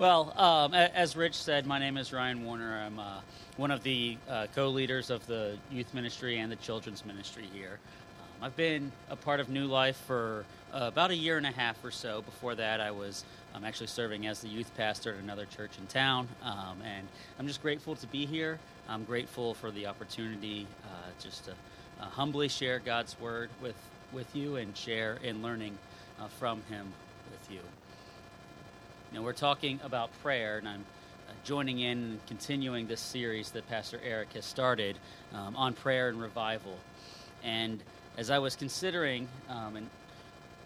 Well, um, as Rich said, my name is Ryan Warner. I'm uh, one of the uh, co-leaders of the youth ministry and the children's ministry here. Um, I've been a part of New Life for uh, about a year and a half or so. Before that, I was um, actually serving as the youth pastor at another church in town, um, and I'm just grateful to be here. I'm grateful for the opportunity uh, just to uh, humbly share God's word with with you and share in learning uh, from Him with you. You we're talking about prayer, and I'm uh, joining in and continuing this series that Pastor Eric has started um, on prayer and revival. And as I was considering um, and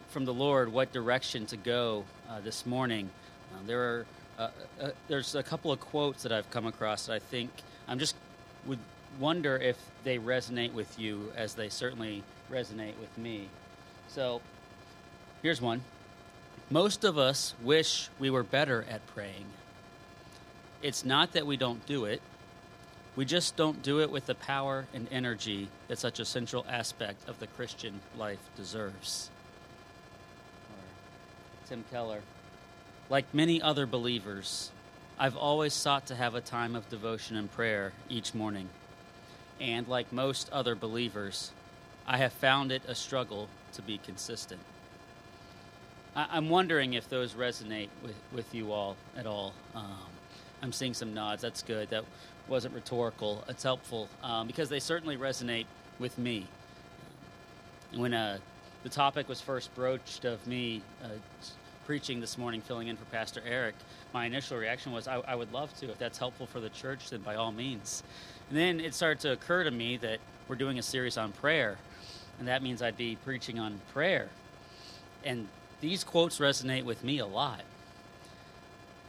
from the Lord what direction to go uh, this morning, um, there are uh, uh, there's a couple of quotes that I've come across that I think I'm just would wonder if they resonate with you as they certainly resonate with me. So here's one. Most of us wish we were better at praying. It's not that we don't do it, we just don't do it with the power and energy that such a central aspect of the Christian life deserves. Tim Keller. Like many other believers, I've always sought to have a time of devotion and prayer each morning. And like most other believers, I have found it a struggle to be consistent. I, am wondering if those resonate with, with you all at all. Um, I'm seeing some nods. That's good. That wasn't rhetorical. It's helpful um, because they certainly resonate with me. When uh, the topic was first broached of me uh, preaching this morning, filling in for Pastor Eric, my initial reaction was, I, I would love to. If that's helpful for the church, then by all means. And then it started to occur to me that we're doing a series on prayer, and that means I'd be preaching on prayer. And these quotes resonate with me a lot.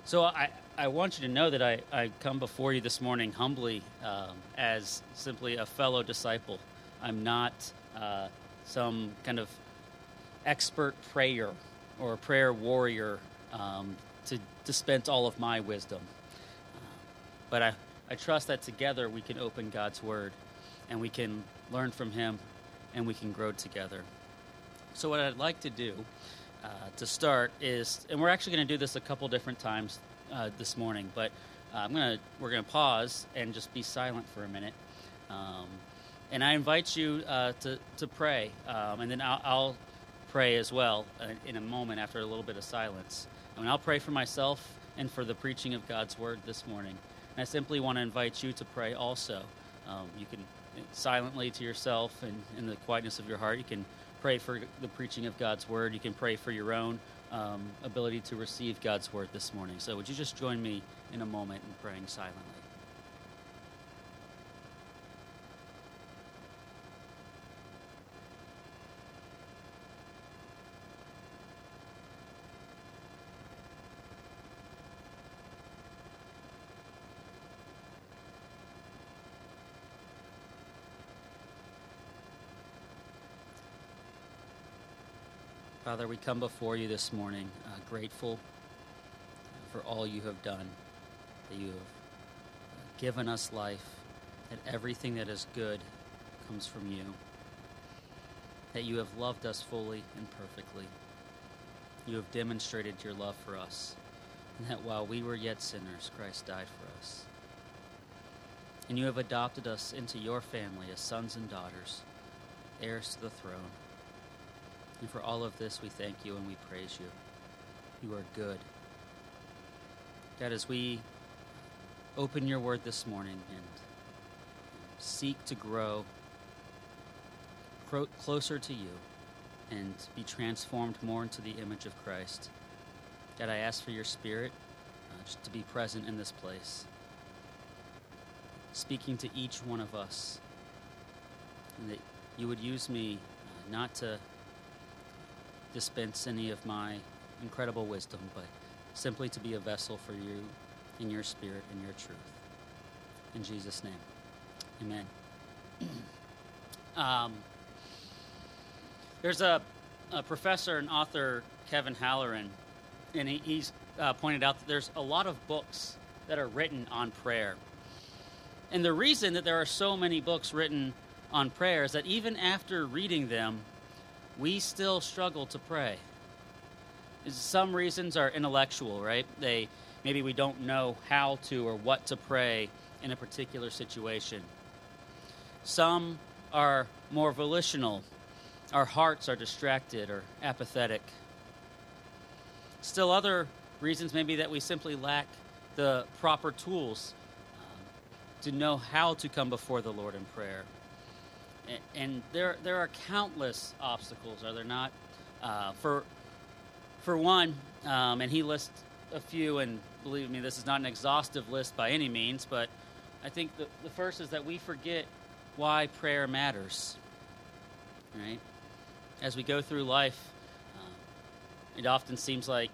So I, I want you to know that I, I come before you this morning humbly um, as simply a fellow disciple. I'm not uh, some kind of expert prayer or prayer warrior um, to dispense all of my wisdom. But I, I trust that together we can open God's Word and we can learn from Him and we can grow together. So, what I'd like to do uh, to start is, and we're actually going to do this a couple different times uh, this morning, but uh, I'm gonna we're gonna pause and just be silent for a minute, um, and I invite you uh, to to pray, um, and then I'll, I'll, pray as well uh, in a moment after a little bit of silence. And I'll pray for myself and for the preaching of God's word this morning. And I simply want to invite you to pray also. Um, you can silently to yourself and in the quietness of your heart. You can pray for the preaching of God's word. You can pray for your own um, ability to receive God's word this morning. So, would you just join me in a moment in praying silently? Father, we come before you this morning uh, grateful for all you have done, that you have given us life, that everything that is good comes from you, that you have loved us fully and perfectly. You have demonstrated your love for us, and that while we were yet sinners, Christ died for us. And you have adopted us into your family as sons and daughters, heirs to the throne. And for all of this, we thank you and we praise you. You are good. God, as we open your word this morning and seek to grow closer to you and be transformed more into the image of Christ, God, I ask for your spirit uh, to be present in this place, speaking to each one of us, and that you would use me uh, not to dispense any of my incredible wisdom, but simply to be a vessel for you in your spirit and your truth. In Jesus' name, amen. um, there's a, a, professor and author, Kevin Halloran, and he, he's uh, pointed out that there's a lot of books that are written on prayer. And the reason that there are so many books written on prayer is that even after reading them, we still struggle to pray. Some reasons are intellectual, right? They maybe we don't know how to or what to pray in a particular situation. Some are more volitional. Our hearts are distracted or apathetic. Still, other reasons maybe that we simply lack the proper tools um, to know how to come before the Lord in prayer. And, there, there are countless obstacles, are there not? Uh, for, for one, um, and he lists a few, and believe me, this is not an exhaustive list by any means, but I think the, the first is that we forget why prayer matters. Right? As we go through life, uh, it often seems like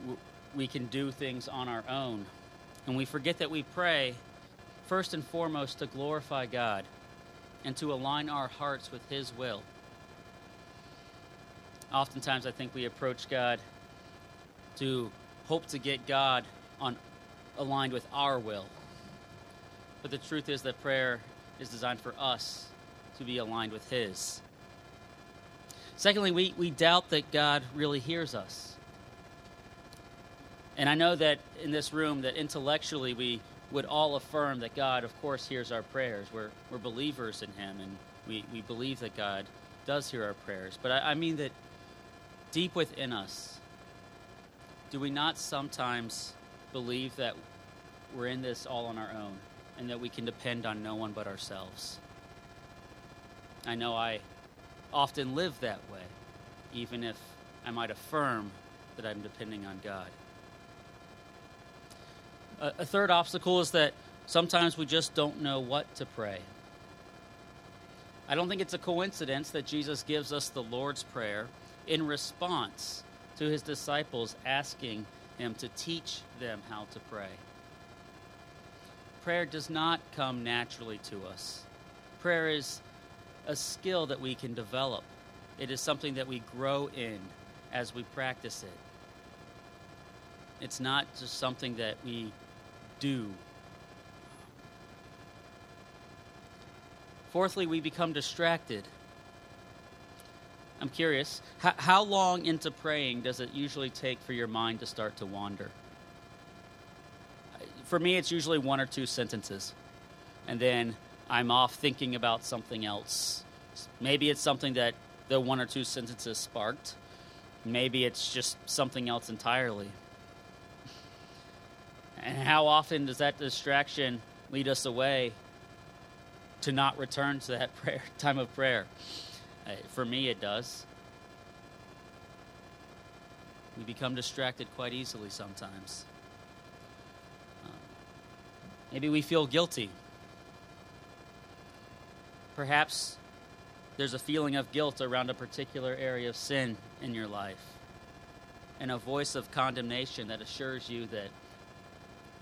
w- we can do things on our own. And we forget that we pray first and foremost to glorify God and to align our hearts with His will. Oftentimes, I think we approach God to hope to get God on aligned with our will. But the truth is that prayer is designed for us to be aligned with His. Secondly, we, we doubt that God really hears us. And I know that in this room, that intellectually we would all affirm that God, of course, hears our prayers. We're, we're believers in Him, and we, we believe that God does hear our prayers. But I, I mean that deep within us, do we not sometimes believe that we're in this all on our own and that we can depend on no one but ourselves? I know I often live that way, even if I might affirm that I'm depending on God. A, a third obstacle is that sometimes we just don't know what to pray. I don't think it's a coincidence that Jesus gives us the Lord's Prayer in response to his disciples asking him to teach them how to pray. Prayer does not come naturally to us. Prayer is a skill that we can develop, it is something that we grow in as we practice it. It's not just something that we do. Fourthly, we become distracted. I'm curious, how, how, long into praying does it usually take for your mind to start to wander? For me, it's usually one or two sentences. And then I'm off thinking about something else. Maybe it's something that the one or two sentences sparked. Maybe it's just something else entirely. And how often does that distraction lead us away to not return to that prayer time of prayer? Uh, for me, it does. We become distracted quite easily sometimes. Um, maybe we feel guilty. Perhaps there's a feeling of guilt around a particular area of sin in your life, and a voice of condemnation that assures you that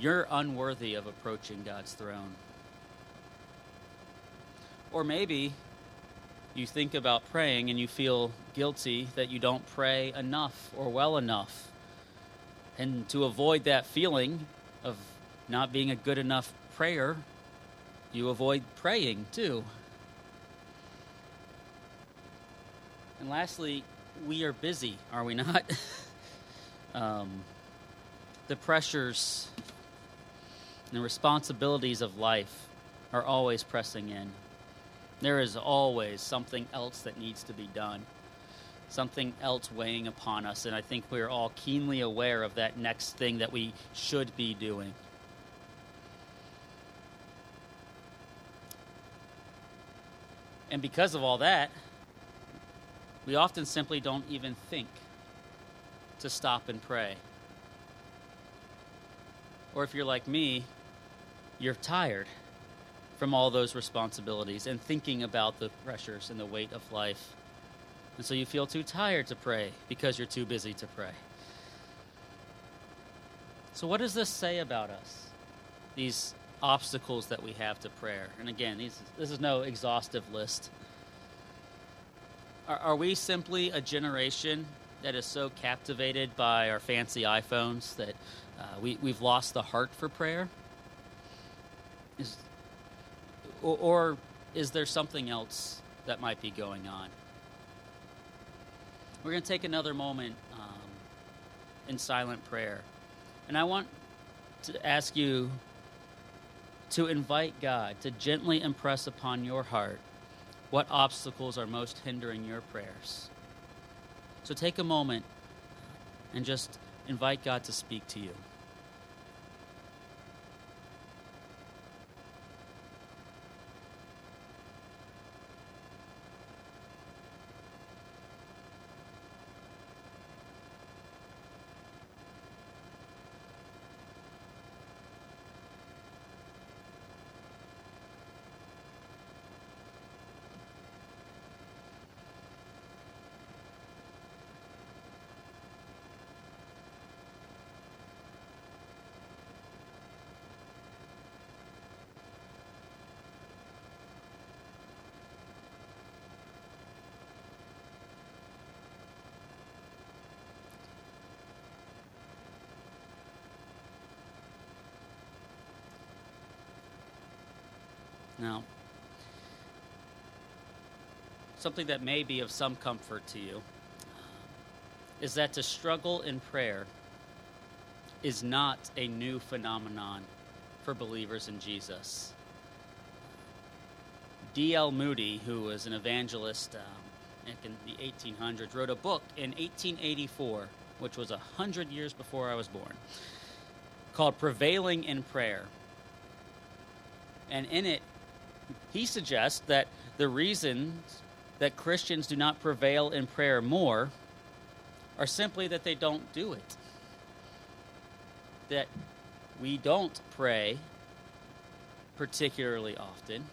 you're unworthy of approaching God's throne. Or maybe you think about praying and you feel guilty that you don't pray enough or well enough. And to avoid that feeling of not being a good enough prayer, you avoid praying too. And lastly, we are busy, are we not? um, the pressures and the responsibilities of life are always pressing in. There is always something else that needs to be done, something else weighing upon us, and I think we're all keenly aware of that next thing that we should be doing. And because of all that, we often simply don't even think to stop and pray. Or if you're like me, you're tired from all those responsibilities and thinking about the pressures and the weight of life. And so you feel too tired to pray because you're too busy to pray. So, what does this say about us? These obstacles that we have to prayer. And again, these, this is no exhaustive list. Are, are we simply a generation that is so captivated by our fancy iPhones that uh, we, we've lost the heart for prayer? Is, or, or is there something else that might be going on? We're going to take another moment um, in silent prayer. And I want to ask you to invite God to gently impress upon your heart what obstacles are most hindering your prayers. So take a moment and just invite God to speak to you. Now, something that may be of some comfort to you is that to struggle in prayer is not a new phenomenon for believers in Jesus. D.L. Moody, who was an evangelist um, in the 1800s, wrote a book in 1884, which was a hundred years before I was born, called Prevailing in Prayer. And in it, he suggests that the reasons that Christians do not prevail in prayer more are simply that they don't do it. That we don't pray particularly often,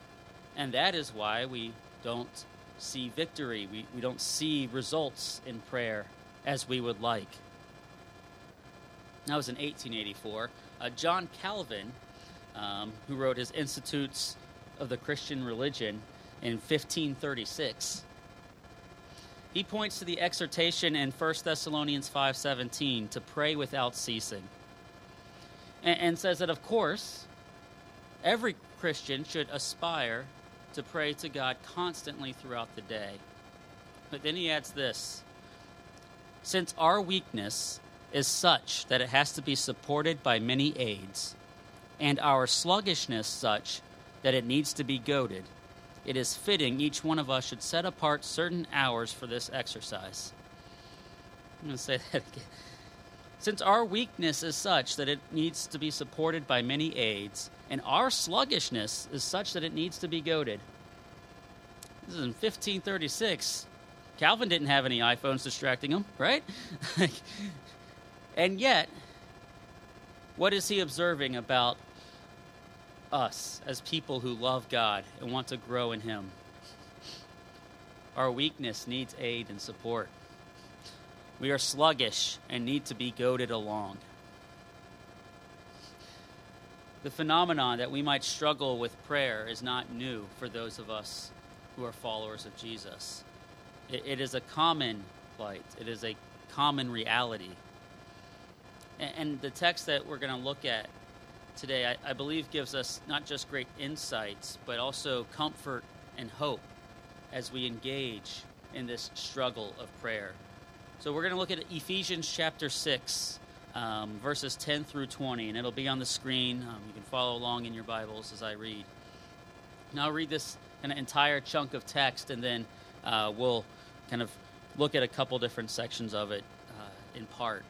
and that is why we don't see victory. We, we don't see results in prayer as we would like. That was in 1884. Uh, John Calvin, um, who wrote his Institutes of the Christian religion in 1536. He points to the exhortation in 1 Thessalonians 5:17 to pray without ceasing. And, and says that of course every Christian should aspire to pray to God constantly throughout the day. But then he adds this Since our weakness is such that it has to be supported by many aids, and our sluggishness such that it needs to be goaded, it is fitting each one of us should set apart certain hours for this exercise. I'm going to say that again. Since our weakness is such that it needs to be supported by many aids, and our sluggishness is such that it needs to be goaded. This is in 1536. Calvin didn't have any iPhones distracting him, right? and yet, what is he observing about us as people who love God and want to grow in Him. Our weakness needs aid and support. We are sluggish and need to be goaded along. The phenomenon that we might struggle with prayer is not new for those of us who are followers of Jesus. it, it is a common plight, it is a common reality. And, and the text that we're going to look at today, I, I, believe, gives us not just great insights, but also comfort and hope as we engage in this struggle of prayer. So, we're going to look at Ephesians chapter 6, um, verses 10 through 20, and it'll be on the screen. Um, you can follow along in your Bibles as I read. Now, I'll read this kind of entire chunk of text, and then uh, we'll kind of look at a couple different sections of it uh, in part.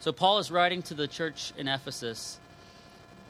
So, Paul is writing to the church in Ephesus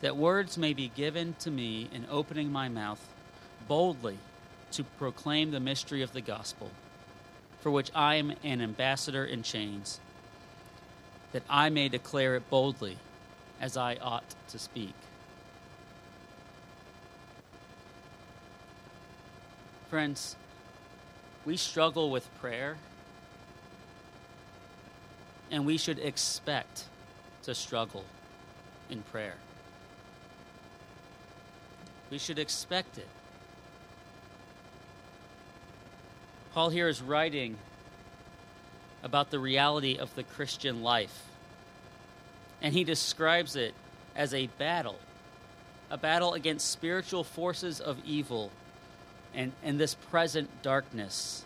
that words may be given to me in opening my mouth boldly to proclaim the mystery of the gospel, for which I am an ambassador in chains, that I may declare it boldly as I ought to speak. Friends, we struggle with prayer, and we should expect to struggle in prayer. We should expect it. Paul here is writing about the reality of the Christian life. And he describes it as a battle, a battle against spiritual forces of evil and, and this present darkness.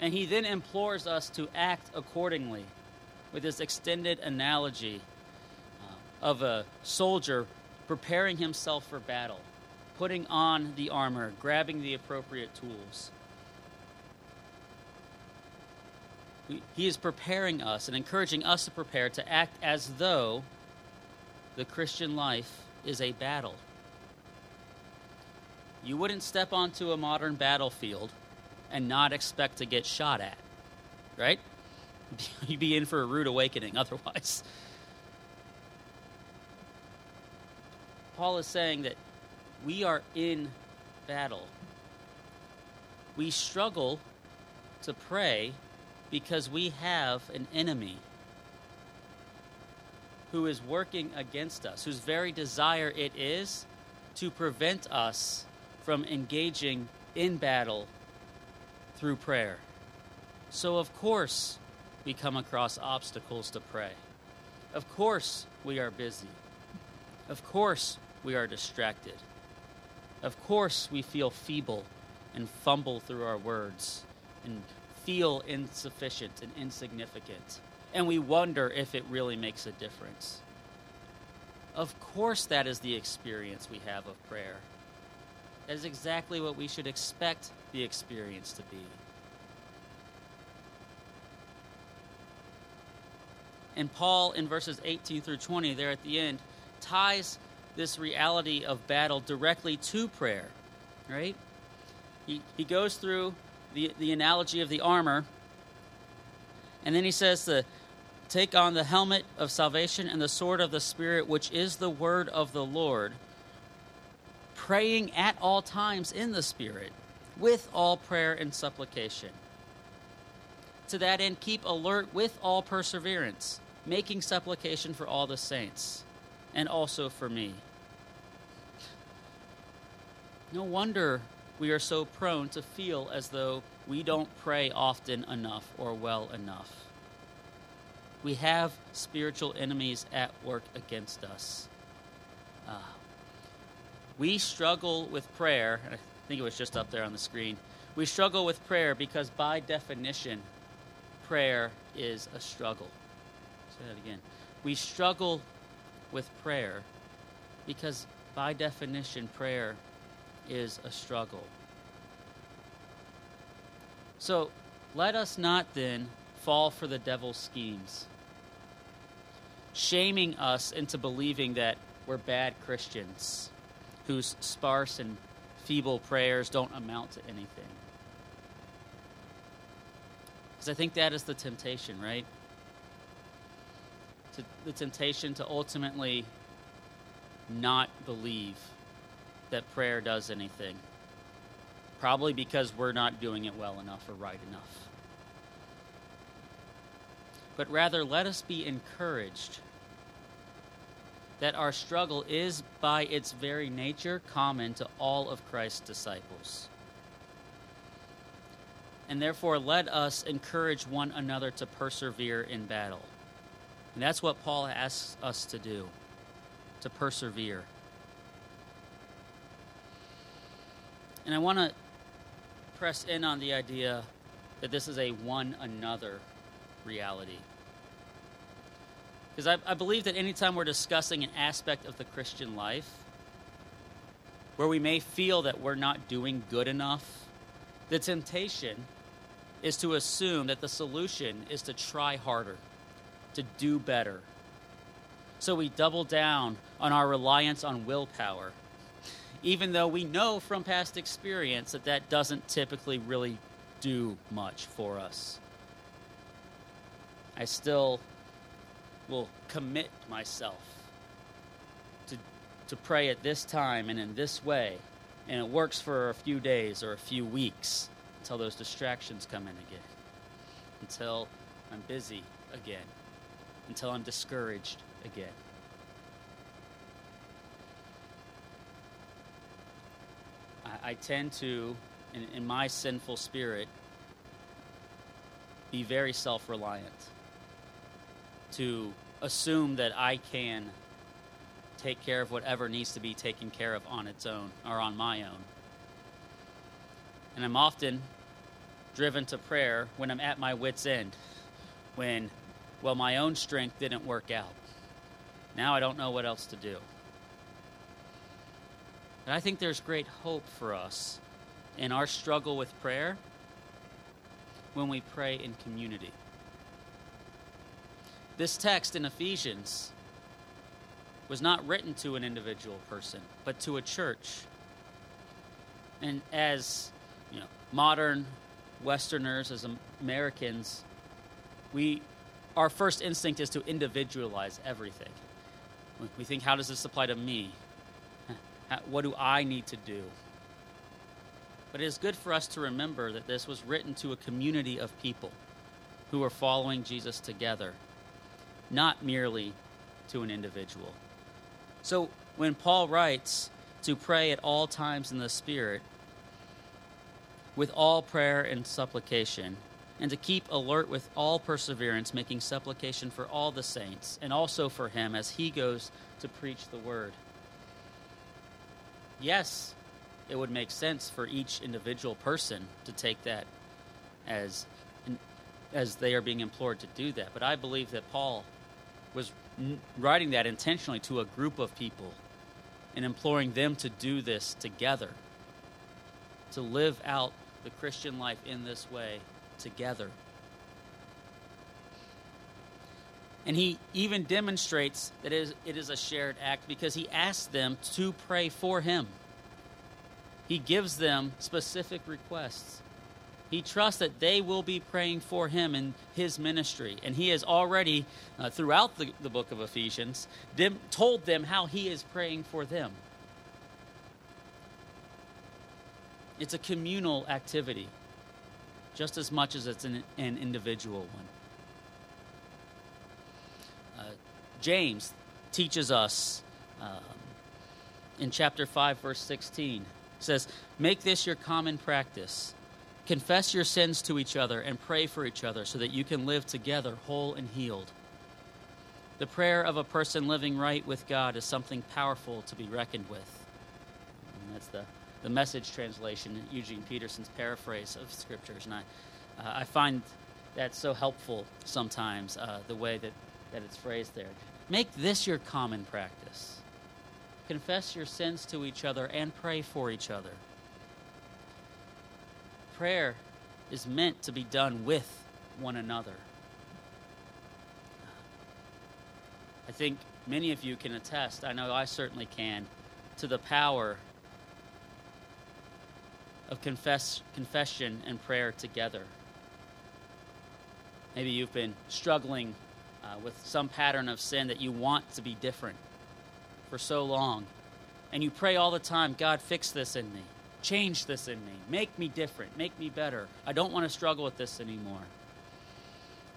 And he then implores us to act accordingly with this extended analogy uh, of a soldier preparing himself for battle, putting on the armor, grabbing the appropriate tools. he is preparing us and encouraging us to prepare to act as though the Christian life is a battle. You wouldn't step onto a modern battlefield and not expect to get shot at, right? You'd be in for a rude awakening otherwise. Paul is saying that we are in battle. We struggle to pray because we have an enemy who is working against us, whose very desire it is to prevent us from engaging in battle through prayer. So, of course, we come across obstacles to pray. Of course, we are busy. Of course, we are distracted. Of course, we feel feeble and fumble through our words and feel insufficient and insignificant, and we wonder if it really makes a difference. Of course, that is the experience we have of prayer. That is exactly what we should expect the experience to be. And Paul, in verses 18 through 20, there at the end, ties this reality of battle directly to prayer, right? He, he goes through the, the analogy of the armor. And then he says to take on the helmet of salvation and the sword of the Spirit, which is the word of the Lord, praying at all times in the Spirit, with all prayer and supplication. To that end, keep alert with all perseverance, making supplication for all the saints, and also for me. No wonder we are so prone to feel as though we don't pray often enough or well enough. We have spiritual enemies at work against us. Uh, we struggle with prayer, I think it was just up there on the screen. We struggle with prayer because, by definition, prayer is a struggle. Say that again. We struggle with prayer because, by definition, prayer is a struggle. So let us not then fall for the devil's schemes, shaming us into believing that we're bad Christians whose sparse and feeble prayers don't amount to anything. Because I think that is the temptation, right? To, the temptation to ultimately not believe that prayer does anything. Probably because we're not doing it well enough or right enough. But rather, let us be encouraged that our struggle is, by its very nature, common to all of Christ's disciples. And therefore, let us encourage one another to persevere in battle. And that's what Paul asks us to do to persevere. And I want to press in on the idea that this is a one another reality. Because I, I, believe that anytime we're discussing an aspect of the Christian life where we may feel that we're not doing good enough, the temptation is to assume that the solution is to try harder, to do better. So we double down on our reliance on willpower, even though we know from past experience that that doesn't typically really do much for us. I still will commit myself to, to pray at this time and in this way, and it works for a few days or a few weeks until those distractions come in again, until I'm busy again, until I'm discouraged again. I, tend to, in, in my sinful spirit, be very self reliant to assume that I can take care of whatever needs to be taken care of on its own or on my own. And I'm often driven to prayer when I'm at my wits' end, when, well, my own strength didn't work out. Now I don't know what else to do. And I think there's great hope for us in our struggle with prayer when we pray in community. This text in Ephesians was not written to an individual person, but to a church. And as you know, modern Westerners, as Americans, we our first instinct is to individualize everything. We think, how does this apply to me? What do I need to do? But it is good for us to remember that this was written to a community of people who are following Jesus together not merely to an individual. So when Paul writes to pray at all times in the Spirit, with all prayer and supplication, and to keep alert with all perseverance, making supplication for all the saints, and also for him as he goes to preach the word. Yes, it would make sense for each individual person to take that as as they are being implored to do that. But I believe that Paul was writing that intentionally to a group of people and imploring them to do this together, to live out the Christian life in this way together. And he even demonstrates that it is a shared act because he asks them to pray for him. He gives them specific requests. He trusts that they will be praying for him in his ministry. And he has already, uh, throughout the, the book of Ephesians, told them how he is praying for them. It's a communal activity, just as much as it's an, an individual one. Uh, James teaches us um, in chapter 5, verse 16, says, Make this your common practice Confess your sins to each other and pray for each other so that you can live together whole and healed. The prayer of a person living right with God is something powerful to be reckoned with. And that's the, the message translation, Eugene Peterson's paraphrase of scriptures. And I, uh, I find that so helpful sometimes, uh, the way that, that it's phrased there. Make this your common practice. Confess your sins to each other and pray for each other prayer is meant to be done with one another. I think many of you can attest, I know I certainly can, to the power of confess, confession and prayer together. Maybe you've been struggling uh, with some pattern of sin that you want to be different for so long. And you pray all the time, God, fix this in me. Change this in me. Make me different. Make me better. I don't want to struggle with this anymore.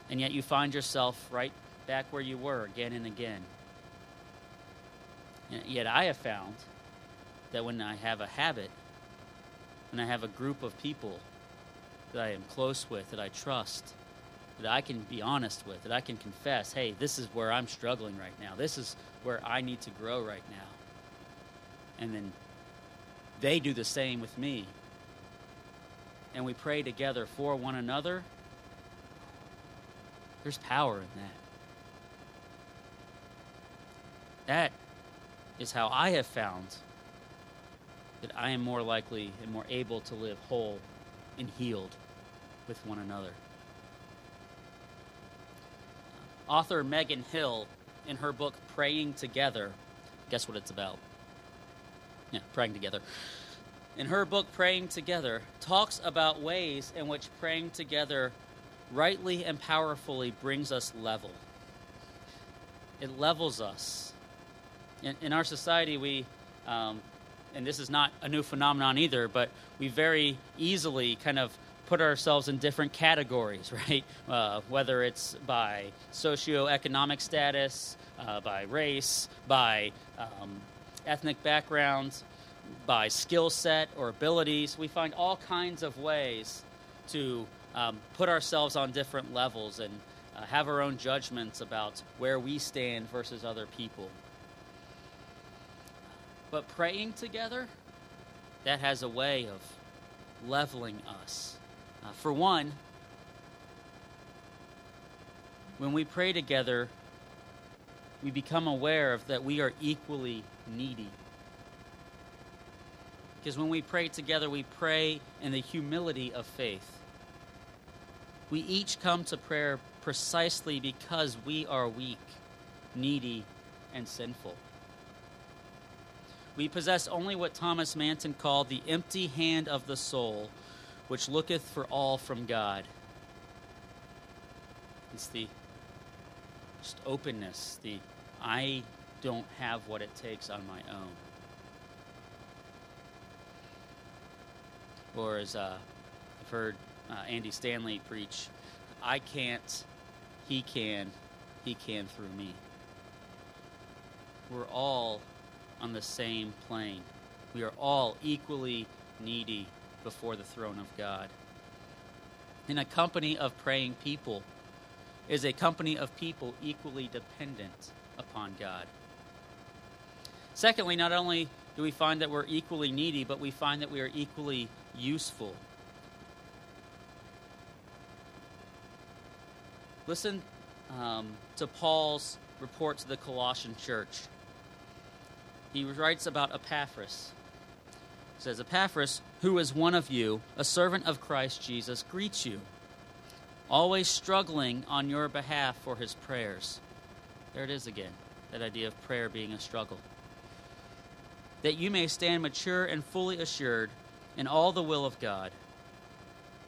And yet you find yourself right back where you were again and again. And yet I have found that when I have a habit, when I have a group of people that I am close with, that I trust, that I can be honest with, that I can confess, hey, this is where I'm struggling right now. This is where I need to grow right now. And then they do the same with me. And we pray together for one another. There's power in that. That is how I have found that I am more likely and more able to live whole and healed with one another. Author Megan Hill, in her book Praying Together, guess what it's about? Yeah, praying together. In her book Praying Together, talks about ways in which praying together rightly and powerfully brings us level. It levels us. In, in our society, we um, and this is not a new phenomenon either, but we very easily kind of put ourselves in different categories, right? Uh, whether it's by socioeconomic status, uh, by race, by um, ethnic backgrounds, by skill set or abilities. We find all kinds of ways to um, put ourselves on different levels and uh, have our own judgments about where we stand versus other people. But praying together, that has a way of leveling us. Uh, for one, when we pray together, we become aware of that we are equally needy. Because when we pray together, we pray in the humility of faith. We each come to prayer precisely because we are weak, needy, and sinful. We possess only what Thomas Manton called the empty hand of the soul, which looketh for all from God. It's the just openness, the I don't have what it takes on my own. Or as uh, I've heard uh, Andy Stanley preach, I can't, he can, he can through me. We're all on the same plane. We are all equally needy before the throne of God. And a company of praying people is a company of people equally dependent upon God. Secondly, not only do we find that we're equally needy, but we find that we are equally useful. Listen um, to Paul's report to the Colossian church he writes about Epaphras. Says, Epaphras, who is one of you, a servant of Christ Jesus, greets you, always struggling on your behalf for his prayers. There it is again, that idea of prayer being a struggle. That you may stand mature and fully assured in all the will of God.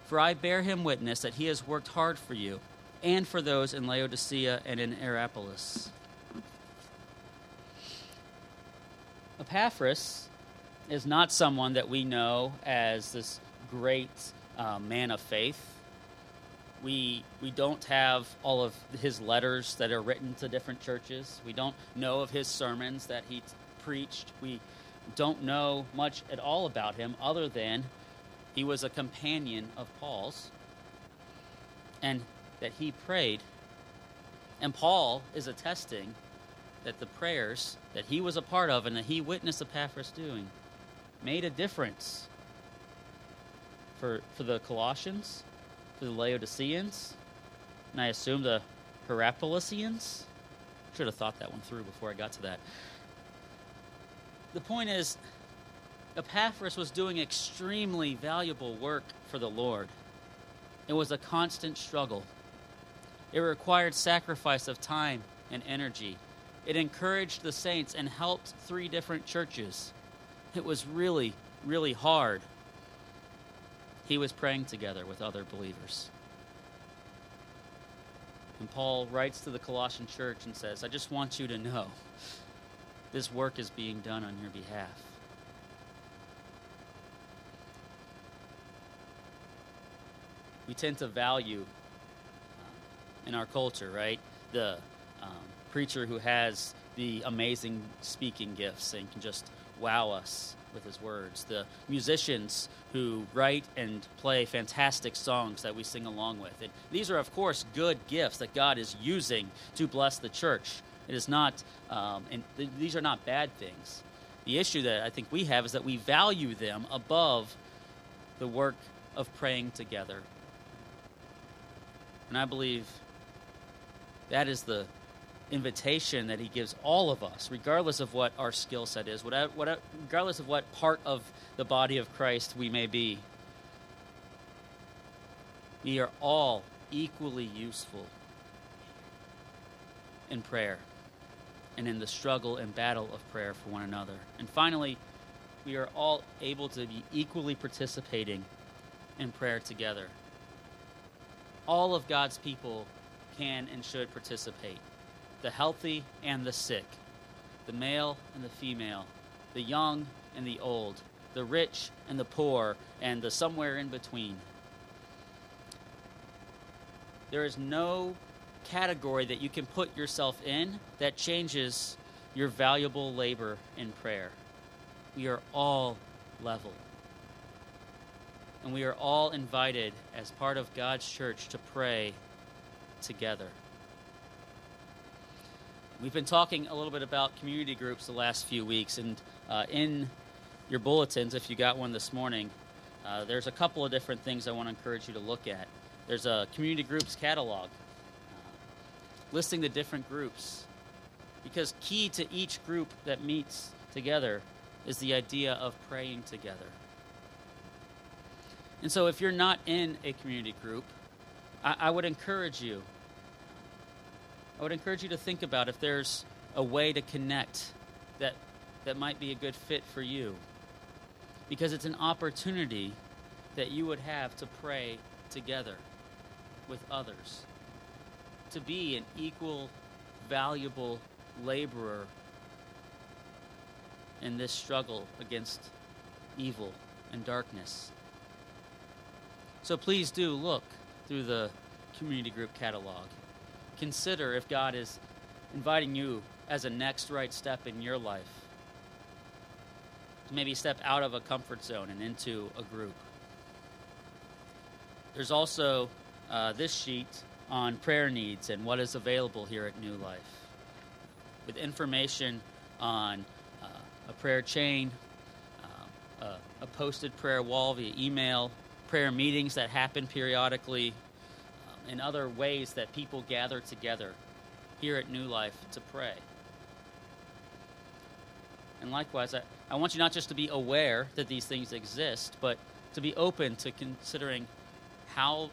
For I bear him witness that he has worked hard for you and for those in Laodicea and in Hierapolis. Epaphras is not someone that we know as this great uh, man of faith. We, we don't have all of his letters that are written to different churches. We don't know of his sermons that he t- preached. We don't know much at all about him other than he was a companion of Paul's and that he prayed. And Paul is attesting that the prayers that he was a part of and that he witnessed Epaphras doing made a difference for, for the Colossians, for the Laodiceans, and I assume the Hierapolisians. Should have thought that one through before I got to that. The point is, Epaphras was doing extremely valuable work for the Lord. It was a constant struggle. It required sacrifice of time and energy it encouraged the saints and helped three different churches. It was really, really hard. He was praying together with other believers. And Paul writes to the Colossian church and says, I just want you to know this work is being done on your behalf. We tend to value uh, in our culture, right? The um, preacher who has the amazing speaking gifts and can just wow us with his words, the musicians who write and play fantastic songs that we sing along with. And these are, of course, good gifts that God is using to bless the church. It is not, um, and th- these are not bad things. The issue that I think we have is that we value them above the work of praying together. And I believe that is the invitation that he gives all of us, regardless of what our skill set is, whatever, regardless of what part of the body of Christ we may be. We are all equally useful in prayer and in the struggle and battle of prayer for one another. And finally, we are all able to be equally participating in prayer together. All of God's people can and should participate the healthy and the sick, the male and the female, the young and the old, the rich and the poor, and the somewhere in between. There is no category that you can put yourself in that changes your valuable labor in prayer. We are all level. And we are all invited as part of God's church to pray together. We've been talking a little bit about community groups the last few weeks, and uh, in your bulletins, if you got one this morning, uh, there's a couple of different things I want to encourage you to look at. There's a community groups catalog uh, listing the different groups, because key to each group that meets together is the idea of praying together. And so, if you're not in a community group, I, I would encourage you I would encourage you to think about if there's a way to connect that that might be a good fit for you. Because it's an opportunity that you would have to pray together with others. To be an equal, valuable laborer in this struggle against evil and darkness. So please do look through the community group catalog consider if God is inviting you as a next right step in your life to maybe step out of a comfort zone and into a group. There's also uh, this sheet on prayer needs and what is available here at New Life with information on uh, a prayer chain, uh, a, a posted prayer wall via email, prayer meetings that happen periodically, and other ways that people gather together here at New Life to pray. And likewise, I, I want you not just to be aware that these things exist, but to be open to considering how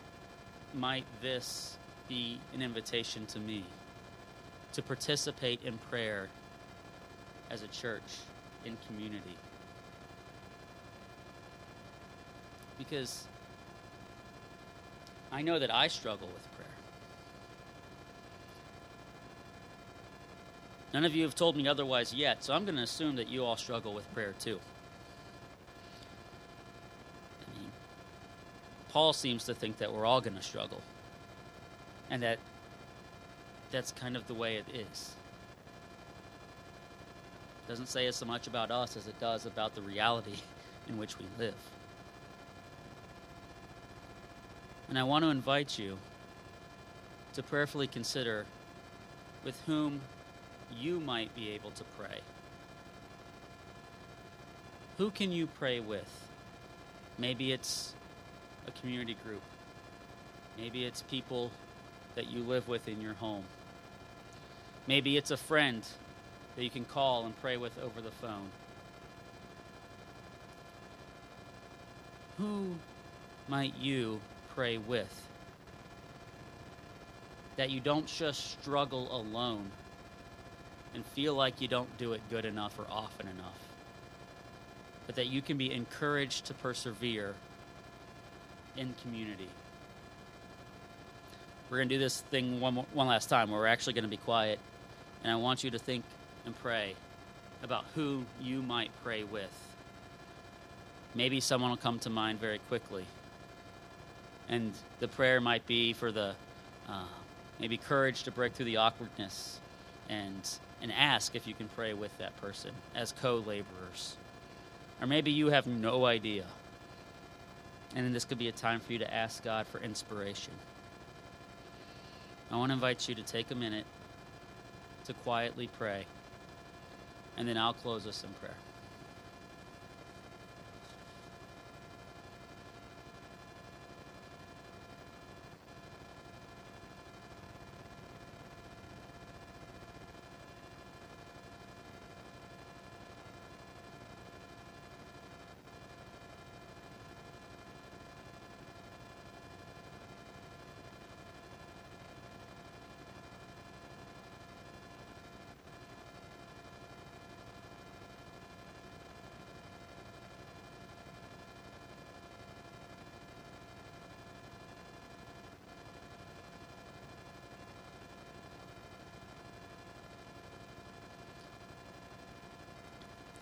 might this be an invitation to me to participate in prayer as a church in community. Because I know that I struggle with prayer. None of you have told me otherwise yet, so I'm going to assume that you all struggle with prayer too. I mean, Paul seems to think that we're all going to struggle, and that that's kind of the way it is. It doesn't say as so much about us as it does about the reality in which we live. And I want to invite you to prayerfully consider with whom you might be able to pray. Who can you pray with? Maybe it's a community group. Maybe it's people that you live with in your home. Maybe it's a friend that you can call and pray with over the phone. Who might you pray with. That you don't just struggle alone and feel like you don't do it good enough or often enough, but that you can be encouraged to persevere in community. We're going to do this thing one, one last time where we're actually going to be quiet, and I want you to think and pray about who you might pray with. Maybe someone will come to mind very quickly and the prayer might be for the uh, maybe courage to break through the awkwardness and and ask if you can pray with that person as co laborers. Or maybe you have no idea. And then this could be a time for you to ask God for inspiration. I want to invite you to take a minute to quietly pray, and then I'll close us in prayer.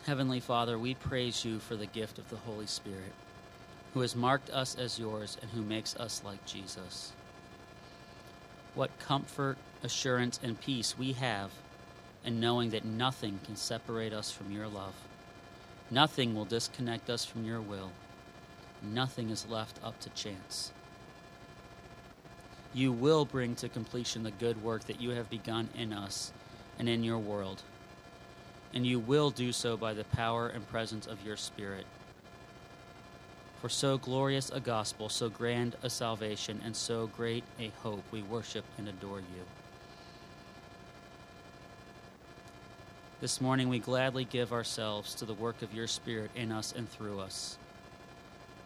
Heavenly Father, we praise you for the gift of the Holy Spirit, who has marked us as yours and who makes us like Jesus. What comfort, assurance, and peace we have in knowing that nothing can separate us from your love. Nothing will disconnect us from your will. Nothing is left up to chance. You will bring to completion the good work that you have begun in us and in your world and you will do so by the power and presence of your Spirit. For so glorious a gospel, so grand a salvation, and so great a hope, we worship and adore you. This morning, we gladly give ourselves to the work of your Spirit in us and through us.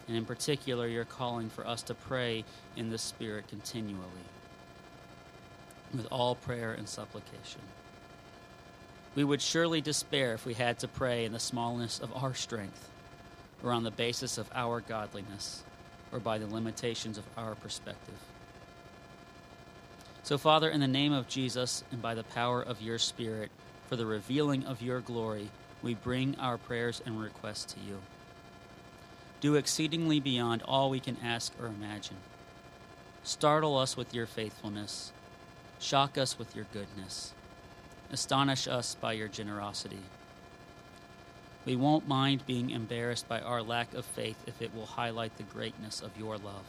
And in particular, your calling for us to pray in the Spirit continually, with all prayer and supplication. We would surely despair if we had to pray in the smallness of our strength, or on the basis of our godliness, or by the limitations of our perspective. So, Father, in the name of Jesus and by the power of your Spirit, for the revealing of your glory, we bring our prayers and requests to you. Do exceedingly beyond all we can ask or imagine. Startle us with your faithfulness, shock us with your goodness Astonish us by your generosity. We won't mind being embarrassed by our lack of faith if it will highlight the greatness of your love.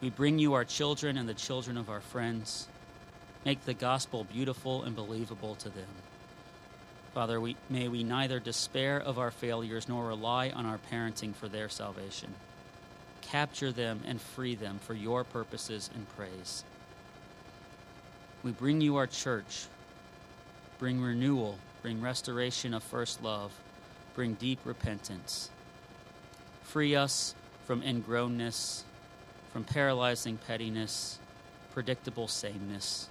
We bring you our children and the children of our friends. Make the gospel beautiful and believable to them. Father, we, may we neither despair of our failures nor rely on our parenting for their salvation. Capture them and free them for your purposes and praise. We bring you our church. Bring renewal, bring restoration of first love, bring deep repentance. Free us from ingrownness, from paralyzing pettiness, predictable sameness.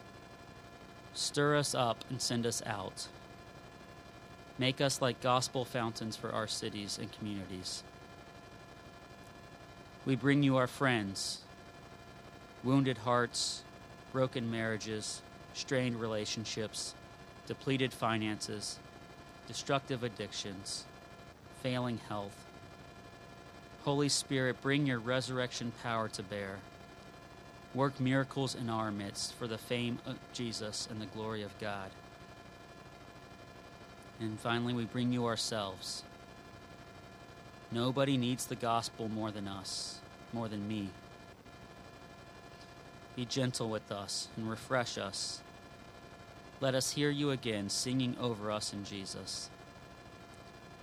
Stir us up and send us out. Make us like gospel fountains for our cities and communities. We bring you our friends, wounded hearts, broken marriages, strained relationships, depleted finances, destructive addictions, failing health. Holy Spirit, bring your resurrection power to bear. Work miracles in our midst for the fame of Jesus and the glory of God. And finally, we bring you ourselves. Nobody needs the gospel more than us, more than me. Be gentle with us and refresh us. Let us hear you again singing over us in Jesus.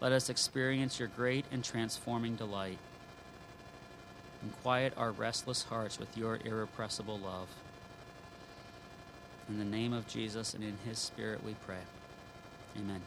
Let us experience your great and transforming delight. And quiet our restless hearts with your irrepressible love. In the name of Jesus and in his spirit we pray. Amen.